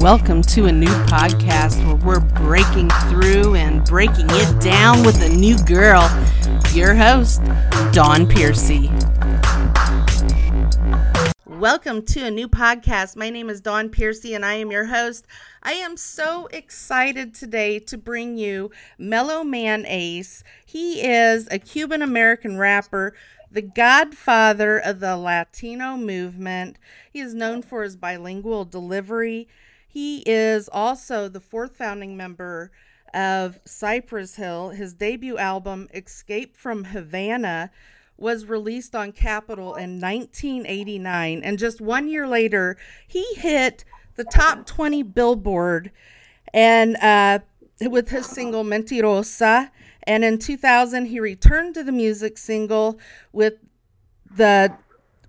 Welcome to a new podcast where we're breaking through and breaking it down with a new girl. Your host, Dawn Piercy. Welcome to a new podcast. My name is Dawn Piercy and I am your host. I am so excited today to bring you Mellow Man Ace. He is a Cuban American rapper the godfather of the Latino movement. He is known for his bilingual delivery. He is also the fourth founding member of Cypress Hill. His debut album, Escape from Havana, was released on Capitol in 1989. And just one year later, he hit the top 20 Billboard and uh, with his single Mentirosa. And in 2000, he returned to the music single with the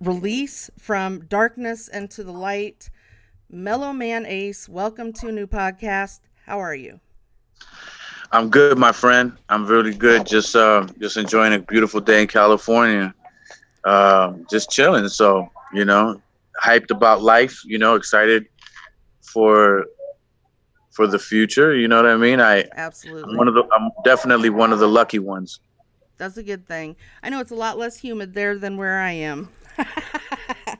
release from Darkness into the Light. Mellow Man Ace, welcome to a new podcast. How are you? I'm good, my friend. I'm really good. Just uh, just enjoying a beautiful day in California. Uh, just chilling. So you know, hyped about life. You know, excited for for the future. You know what I mean? I absolutely. I'm one of the. I'm definitely one of the lucky ones. That's a good thing. I know it's a lot less humid there than where I am. so,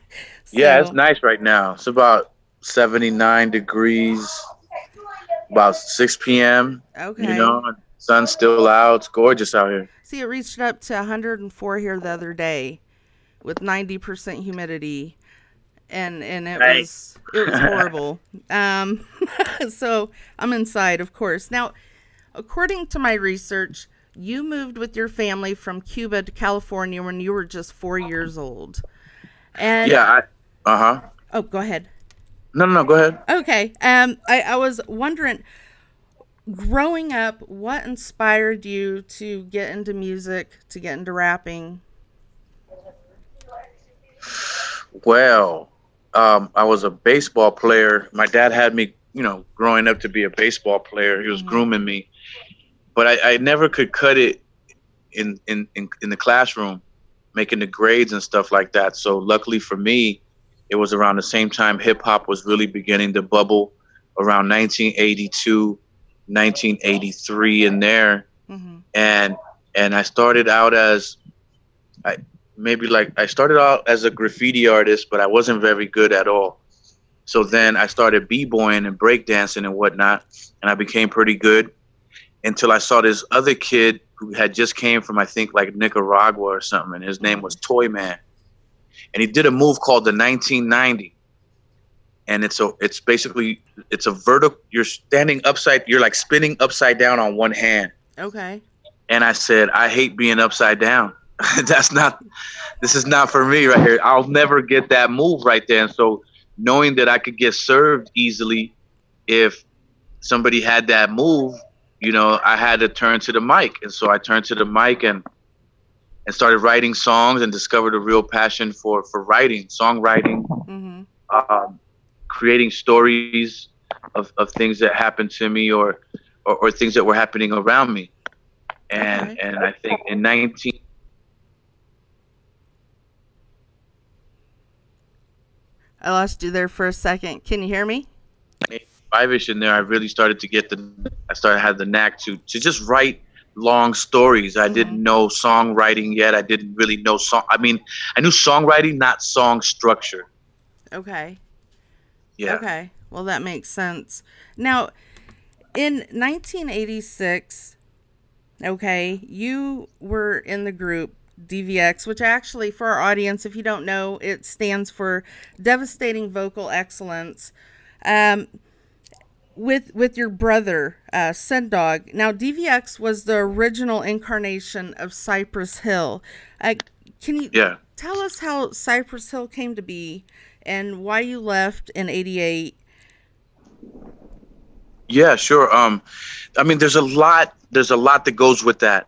yeah, it's nice right now. It's about 79 degrees. About 6 p.m. Okay. You know, sun's still out. It's gorgeous out here. See, it reached up to 104 here the other day, with 90% humidity and and it right. was it was horrible. um, so I'm inside, of course. Now, according to my research, you moved with your family from Cuba to California when you were just four years old. And yeah, uh huh. Oh, go ahead. No, no, no. Go ahead. Okay. Um, I, I was wondering, growing up, what inspired you to get into music, to get into rapping? Well, um, I was a baseball player. My dad had me, you know, growing up to be a baseball player. He was mm-hmm. grooming me, but I, I never could cut it in, in, in, in the classroom, making the grades and stuff like that. So luckily for me, it was around the same time hip hop was really beginning to bubble, around 1982, 1983 in there, mm-hmm. and and I started out as I maybe like I started out as a graffiti artist, but I wasn't very good at all. So then I started b-boying and breakdancing and whatnot, and I became pretty good until I saw this other kid who had just came from I think like Nicaragua or something, and his name was Toy Man, and he did a move called the 1990, and it's a it's basically it's a vertical. You're standing upside, you're like spinning upside down on one hand. Okay. And I said, I hate being upside down. that's not this is not for me right here. I'll never get that move right there. And so knowing that I could get served easily if somebody had that move, you know, I had to turn to the mic. And so I turned to the mic and and started writing songs and discovered a real passion for for writing, songwriting, mm-hmm. um, creating stories of, of things that happened to me or, or, or things that were happening around me. And okay. and I think in 19 I lost you there for a second. Can you hear me? Five-ish in there, I really started to get the. I started had the knack to to just write long stories. I mm-hmm. didn't know songwriting yet. I didn't really know song. I mean, I knew songwriting, not song structure. Okay. Yeah. Okay. Well, that makes sense. Now, in 1986, okay, you were in the group DVX, which actually, for our audience, if you don't know, it stands for Devastating Vocal Excellence. Um, with with your brother, uh, Sen Dog. Now, DVX was the original incarnation of Cypress Hill. Uh, can you yeah. tell us how Cypress Hill came to be and why you left in '88? Yeah, sure. Um, I mean, there's a lot. There's a lot that goes with that.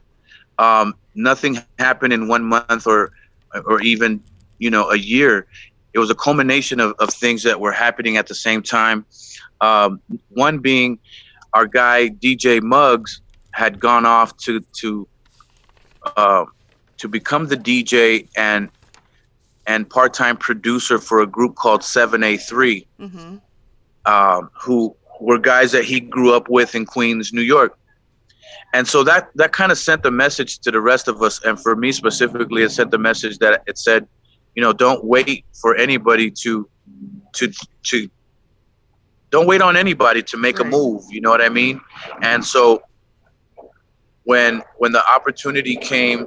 Um, nothing happened in one month or or even you know a year. It was a culmination of, of things that were happening at the same time. Um, one being our guy DJ Muggs had gone off to to uh, to become the DJ and and part-time producer for a group called 7A3. Mm-hmm. um, who were guys that he grew up with in Queens, New York. And so that that kind of sent the message to the rest of us, and for me specifically, it sent the message that it said, you know, don't wait for anybody to to to don't wait on anybody to make right. a move. You know what I mean? And so when when the opportunity came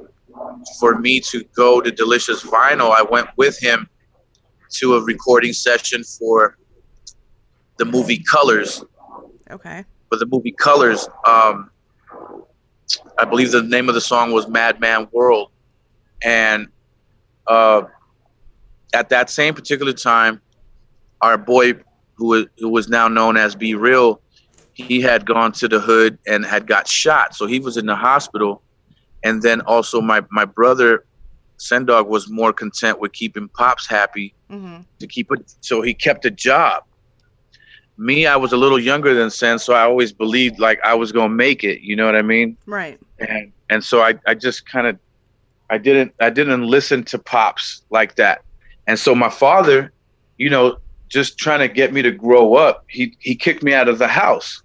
for me to go to Delicious Vinyl, I went with him to a recording session for the movie Colors. Okay. For the movie Colors, um, I believe the name of the song was Mad Mad World, and uh, at that same particular time, our boy, who was, who was now known as B-Real, he had gone to the hood and had got shot. So he was in the hospital. And then also my, my brother, Sen Dog, was more content with keeping Pops happy mm-hmm. to keep it. So he kept a job. Me, I was a little younger than Sen, so I always believed like I was gonna make it. You know what I mean? Right. And and so I, I just kind of I didn't I didn't listen to Pops like that. And so my father, you know, just trying to get me to grow up, he he kicked me out of the house.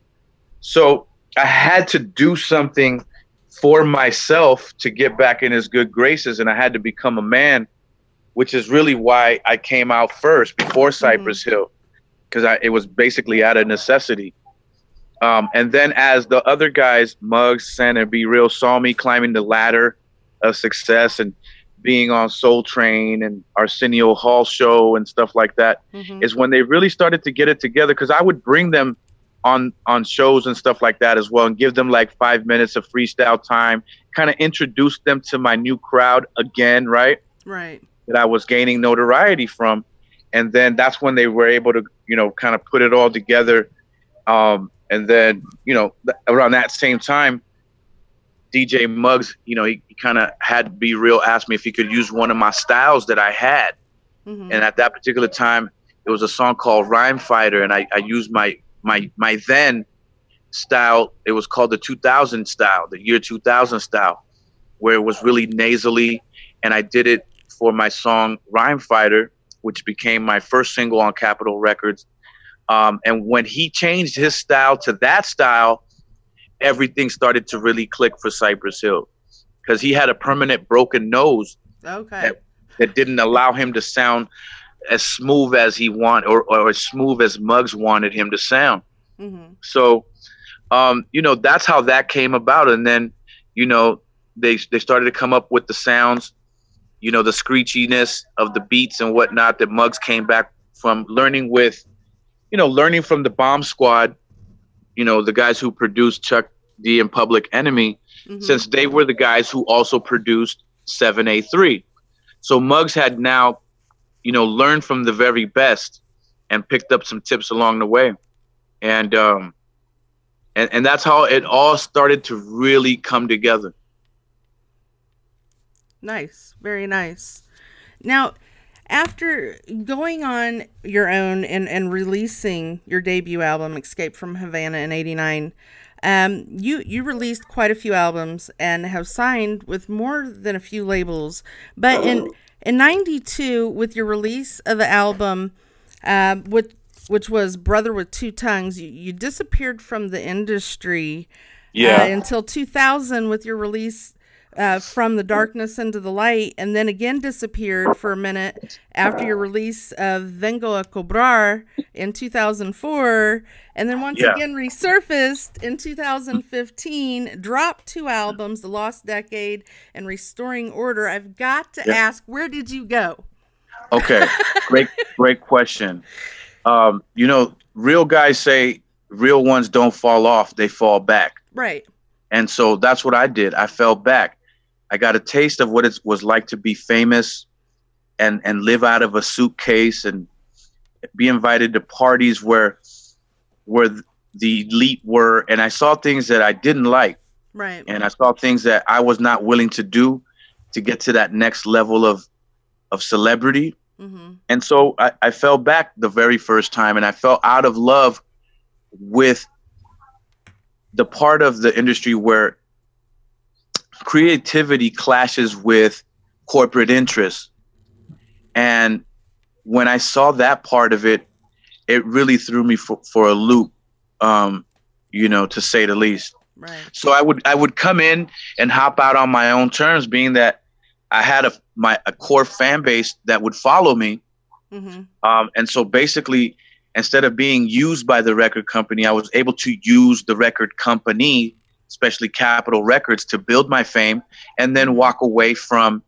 So I had to do something for myself to get back in his good graces, and I had to become a man, which is really why I came out first before mm-hmm. Cypress. Hill, because it was basically out of necessity. Um, and then as the other guys, Muggs, Sen, and B-Real, saw me climbing the ladder of success and being on Soul Train and Arsenio Hall show and stuff like that, mm-hmm. is when they really started to get it together. Because I would bring them on on shows and stuff like that as well and give them like five minutes of freestyle time kind of introduce them to my new crowd again right right that i was gaining notoriety from and then that's when they were able to you know kind of put it all together um, and then you know th- around that same time dj muggs you know he, he kind of had to B-Real, asked me if he could use one of my styles that i had mm-hmm. and at that particular time it was a song called rhyme fighter and i, I used my my my then style it was called the 2000 style the year 2000 style where it was really nasally and i did it for my song rhyme fighter which became my first single on capitol records um, and when he changed his style to that style everything started to really click for cypress hill because he had a permanent broken nose okay that, that didn't allow him to sound as smooth as he wanted or, or as smooth as Muggs wanted him to sound. Mm-hmm. So, um, you know, that's how that came about. And then, you know, they, they started to come up with the sounds, you know, the screechiness of the beats and whatnot that Muggs came back from learning with, you know, learning from the Bomb Squad, you know, the guys who produced Chuck D and Public Enemy, mm-hmm. since they were the guys who also produced 7A3. So Muggs had now you know, learned from the very best and picked up some tips along the way. And um and, and that's how it all started to really come together. Nice. Very nice. Now, after going on your own and, and releasing your debut album, Escape from Havana in 89, um, you, you released quite a few albums and have signed with more than a few labels. But in in 92, with your release of the album, uh, which, which was Brother with Two Tongues, you, you disappeared from the industry yeah. Uh, until 2000 with your release uh, from the darkness into the light, and then again disappeared for a minute after your release of Vengo a Cobrar in 2004, and then once yeah. again resurfaced in 2015, dropped two albums, The Lost Decade and Restoring Order. I've got to yeah. ask, where did you go? Okay, great, great question. Um, you know, real guys say real ones don't fall off, they fall back. Right. And so that's what I did. I fell back. I got a taste of what it was like to be famous and and live out of a suitcase and be invited to parties where where the elite were and I saw things that I didn't like. Right. And I saw things that I was not willing to do to get to that next level of of celebrity. Mm-hmm. And so I, I fell back the very first time and I fell out of love with the part of the industry where creativity clashes with corporate interests. And when I saw that part of it, it really threw me for, for a loop, um, you know, to say the least. Right. So I would I would come in and hop out on my own terms, being that I had a my a core fan base that would follow me, hmm um, and so basically, instead of being used by the record company, I was able to use the record company, especially Capitol Records, to build my fame, and then walk away from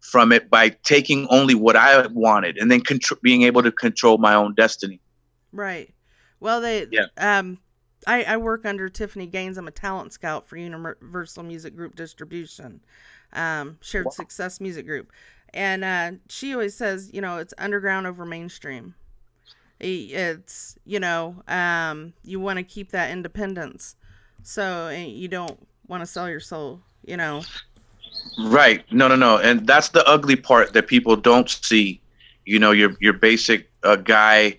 from it by taking only what I wanted, and then contr- being able to control my own destiny. Right. Well, they Yeah. um I, I work under Tiffany Gaines. I'm a talent scout for Universal Music Group Distribution, um, Shared Wow. Success Music Group, and uh, she always says, you know, it's underground over mainstream. It's you know, um, you want to keep that independence, so you don't want to sell your soul. You know. Right. No, no, no. And that's the ugly part that people don't see. You know, your your basic uh, guy,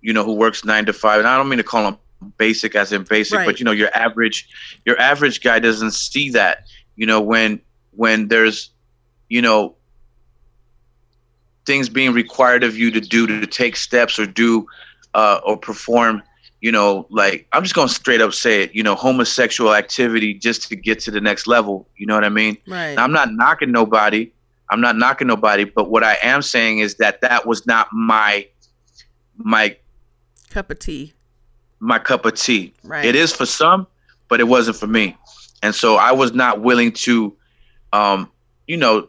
you know, who works nine to five. And I don't mean to call him basic as in basic, Right. but you know, your average your average guy doesn't see that. You know, when when there's, you know, things being required of you to do to take steps or do uh, or perform you know, like I'm just gonna straight up say it, you know, homosexual activity just to get to the next level. You know what I mean? Right. Now, I'm not knocking nobody. I'm not knocking nobody, but what I am saying is that that was not my my Cup of tea. my cup of tea. Right. It is for some, but it wasn't for me. And so I was not willing to um, you know,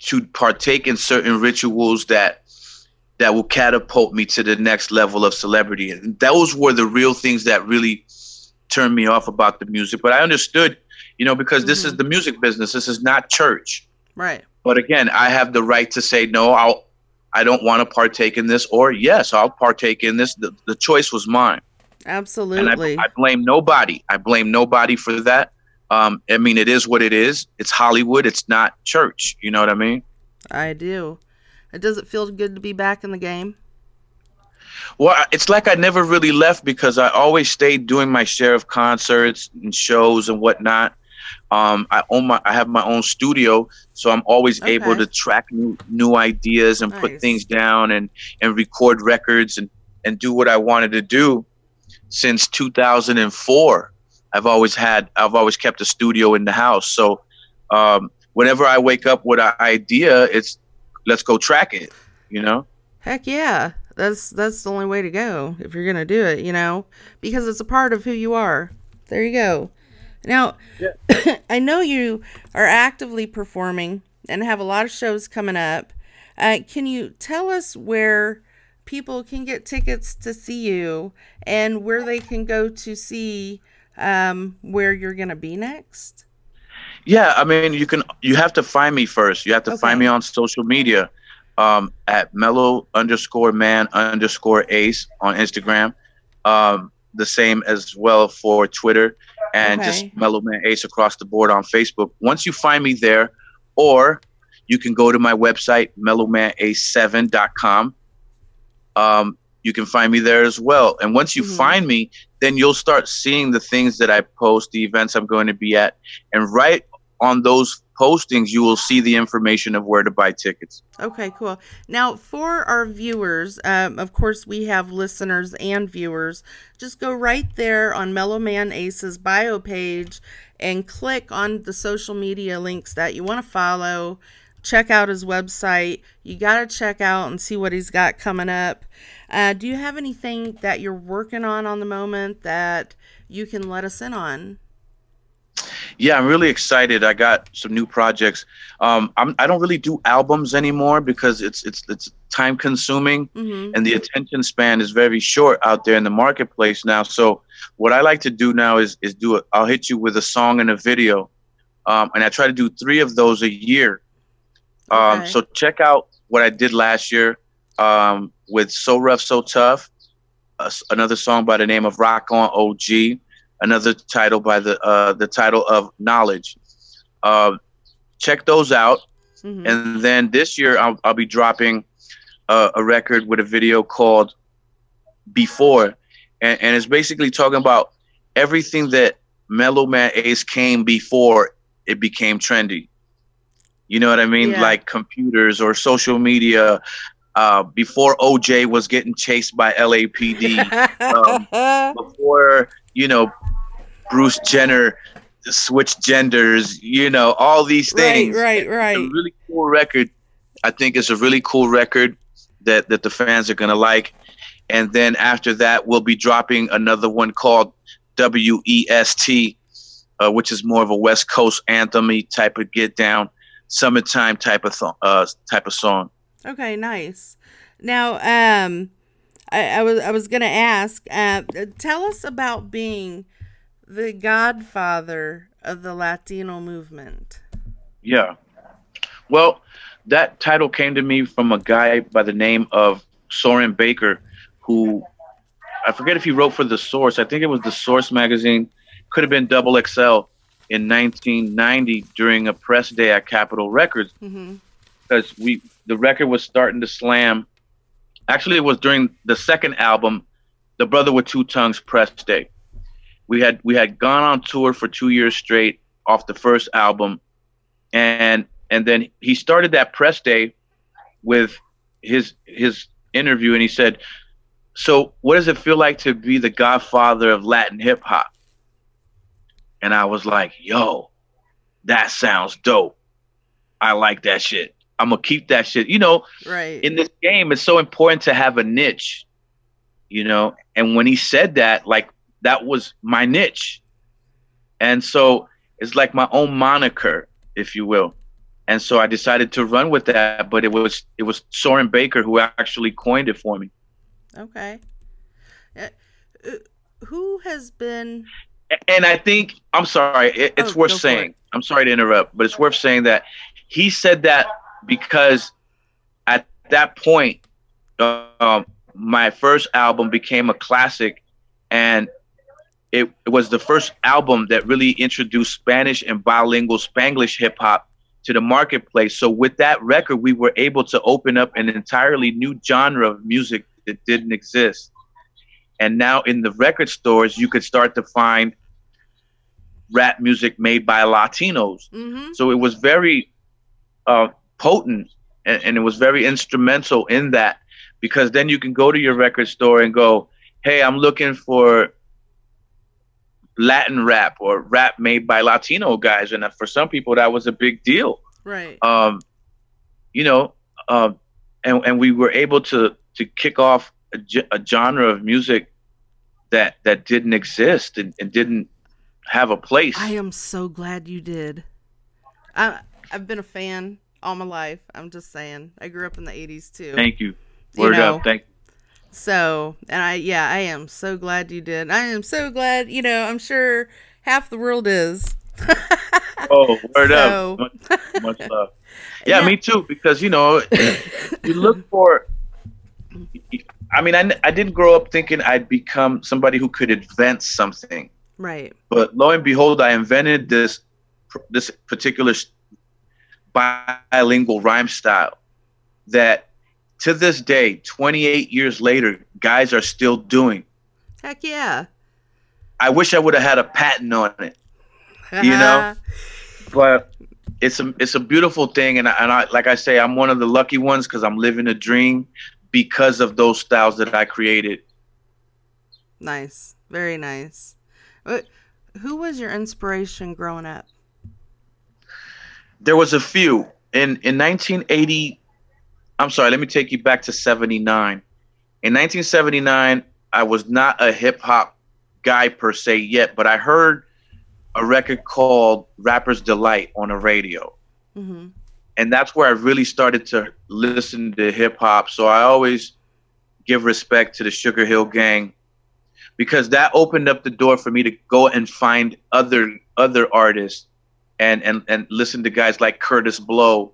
to partake in certain rituals that that will catapult me to the next level of celebrity. And those were the real things that really turned me off about the music. But I understood, you know, because this is Mhm. the music business. This is not church. Right. But again, I have the right to say no. I'll. I don't want to partake in this, or yes, I'll partake in this. The, the choice was mine, and Absolutely. I, I blame nobody. I blame nobody for that. Um, I mean, it is what it is. It's Hollywood. It's not church. You know what I mean? I do. It does it feel good to be back in the game? Well, it's like I never really left because I always stayed doing my share of concerts and shows and whatnot. Um, I own my, I have my own studio, so I'm always able to track new new ideas and put things down and and record records and and do what I wanted to do. Since 2004, I've always had, I've always kept a studio in the house. So, um, whenever I wake up with an idea, it's let's go track it. You know. Heck yeah. That's that's the only way to go if you're gonna do it, you know, because it's a part of who you are. There you go. Now, I know you are actively performing and have a lot of shows coming up. Uh, can you tell us where people can get tickets to see you and where they can go to see um, where you're gonna be next? Yeah, I mean, you can. You have to find me first. You have to Okay. find me on social media um, at mellow underscore man underscore ace on Instagram. Um, the same as well for Twitter and Okay. just mellow man ace across the board on Facebook. Once you find me there, or you can go to my website mellowmanace7.com. Um, you can find me there as well. And once you Mhm. find me, then you'll start seeing the things that I post, the events I'm going to be at, and right on those postings, you will see the information of where to buy tickets. Okay, cool. Now, for our viewers, um, of course, we have listeners and viewers. Just go right there on Mellow Man Ace's bio page and click on the social media links that you want to follow. Check out his website. You got to check out and see what he's got coming up. Uh, do you have anything that you're working on on the moment that you can let us in on? Yeah, I'm really excited. I got some new projects. Um, I'm, I don't really do albums anymore because it's it's it's time consuming. Mm-hmm. and the attention span is very short out there in the marketplace now. So what I like to do now is is do it. I'll hit you with a song and a video, um, and I try to do three of those a year. Um, Okay. so check out what I did last year um, with "So Rough, So Tough," uh, another song by the name of "Rock On OG," another title by the uh, the title of "Knowledge." Uh, check those out. Mm-hmm. And then this year, I'll, I'll be dropping a, a record with a video called Before. And, and it's basically talking about everything that Mellow Man Ace came before it became trendy. You know what I mean? Yeah. Like computers or social media, uh, before OJ was getting chased by LAPD, um, before you know Bruce Jenner switched genders, you know all these things. Right, right, right. It's a really cool record. I think it's a really cool record that that the fans are gonna like. And then after that, we'll be dropping another one called WEST, uh, which is more of a West Coast anthem type of get down, summertime type of th- uh, type of song. Okay, nice. Now, um, I, I was I was gonna ask, uh, tell us about being the godfather of the Latino movement. Yeah. Well, that title came to me from a guy by the name of Soren Baker, who I forget if he wrote for the Source. I think it was the Source magazine. Could have been Double XL in 1990 during a press day at Capitol Records Mm-hmm. because we the record was starting to slam. Actually, it was during the second album, The Brother with Two Tongues press day. We had we had gone on tour for two years straight off the first album, and and then he started that press day with his his interview, and he said, "So, what does it feel like to be the godfather of Latin hip hop?" And I was like, "Yo, that sounds dope. I like that shit. I'm gonna keep that shit. You know, Right. in this game, it's so important to have a niche, you know. And when he said that, like that was my niche, and so it's like my own moniker, if you will. And so I decided to run with that, but it was it was Soren Baker who actually coined it for me. okay. Uh, uh, who has been? And I think I'm sorry, it, it's Oh, worth saying. it. I'm sorry to interrupt, but it's worth saying that he said that because at that point, uh, um, my first album became a classic, and it, it was the first album that really introduced Spanish and bilingual Spanglish hip hop to the marketplace. So with that record, we were able to open up an entirely new genre of music that didn't exist. And now in the record stores, you could start to find rap music made by Latinos. Mm-hmm. So it was very uh, potent and, and it was very instrumental in that because then you can go to your record store and go, hey, I'm looking for Latin rap or rap made by Latino guys. And for some people, that was a big deal. Right. Um, you know, um, and, and we were able to, to kick off a, a genre of music that, that didn't exist and, and didn't have a place. I am so glad you did. I I've been a fan all my life. I'm just saying. I grew up in the 80s too. Thank you. You Word know. up. Thank So, and I, yeah, I am so glad you did. I am so glad, you know, I'm sure half the world is. Oh, word So- up. Much, much love. Yeah, Yeah. me too. Because, you know, you look for. I mean, I, I didn't grow up thinking I'd become somebody who could invent something. Right. But lo and behold, I invented this this particular bilingual rhyme style that to this day, 28 years later, guys are still doing. Heck yeah. I wish I would have had a patent on it. You know? but it's a it's a beautiful thing and I, and I like I say I'm one of the lucky ones cuz I'm living a dream because of those styles that I created. nice. Very nice. What, who was your inspiration growing up? There was a few in in 1980 I'm sorry, let me take you back to 79. In 1979, I was not a hip hop guy per se yet, but I heard a record called Rapper's Delight on the radio. Mm-hmm. and that's where I really started to listen to hip hop. So I always give respect to the Sugar Hill Gang because that opened up the door for me to go and find other other artists and and and listen to guys like Kurtis Blow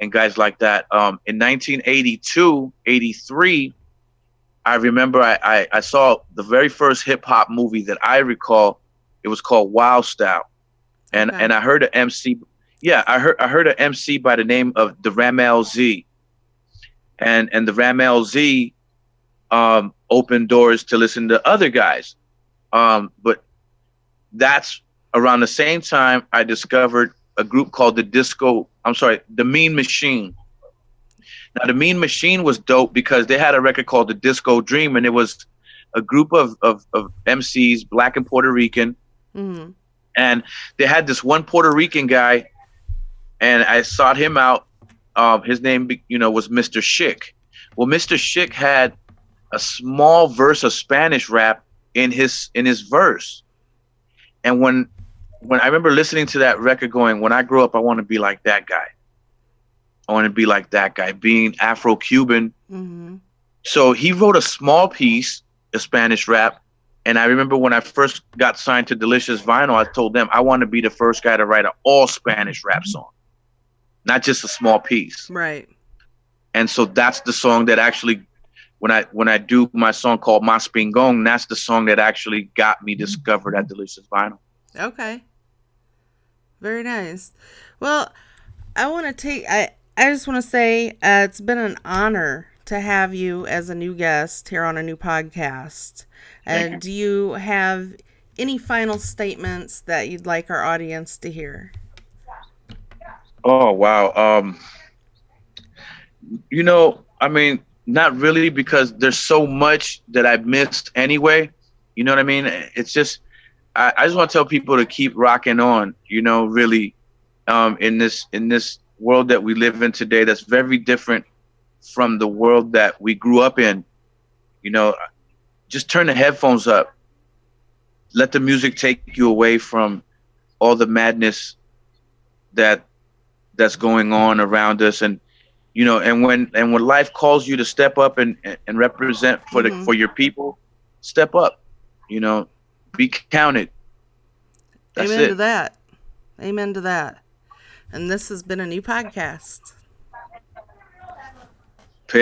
and guys like that. Um, in 1982, 83, I remember I, I, I saw the very first hip hop movie that I recall. It was called Wild Style, and Okay. and I heard an MC. Yeah, I heard I heard an MC by the name of the Rammellzee, and and the Rammellzee um, opened doors to listen to other guys. Um, but that's around the same time I discovered a group called the Disco. I'm sorry, the Mean Machine. Now, the Mean Machine was dope because they had a record called The Disco Dream, and it was a group of, of, of MCs, black and Puerto Rican. Mm-hmm. And they had this one Puerto Rican guy, and I sought him out. Um, his name, you know, was Mr. Schick. Well, Mr. Schick had a small verse of Spanish rap in his in his verse. And when when I remember listening to that record going, when I grow up, I want to be like that guy. I want to be like that guy, being Afro Cuban. Mm-hmm. So he wrote a small piece of Spanish rap. And I remember when I first got signed to Delicious Vinyl, I told them I want to be the first guy to write an all Spanish rap song, not just a small piece. Right. And so that's the song that actually, when I when I do my song called Mas Pingon, that's the song that actually got me discovered at Delicious Vinyl. Okay. Very nice. Well, I want to take I I just want to say uh, it's been an honor to have you as a new guest here on a new podcast. And uh, do you have any final statements that you'd like our audience to hear? Oh wow. Um you know, I mean, not really because there's so much that I've missed anyway. You know what I mean? It's just I, I just want to tell people to keep rocking on, you know, really um in this in this world that we live in today that's very different from the world that we grew up in. You know, just turn the headphones up. Let the music take you away from all the madness that that's going on around us and you know and when and when life calls you to step up and and represent for mm-hmm. the for your people step up you know be counted. That's amen it. to that. Amen to that. And this has been a new podcast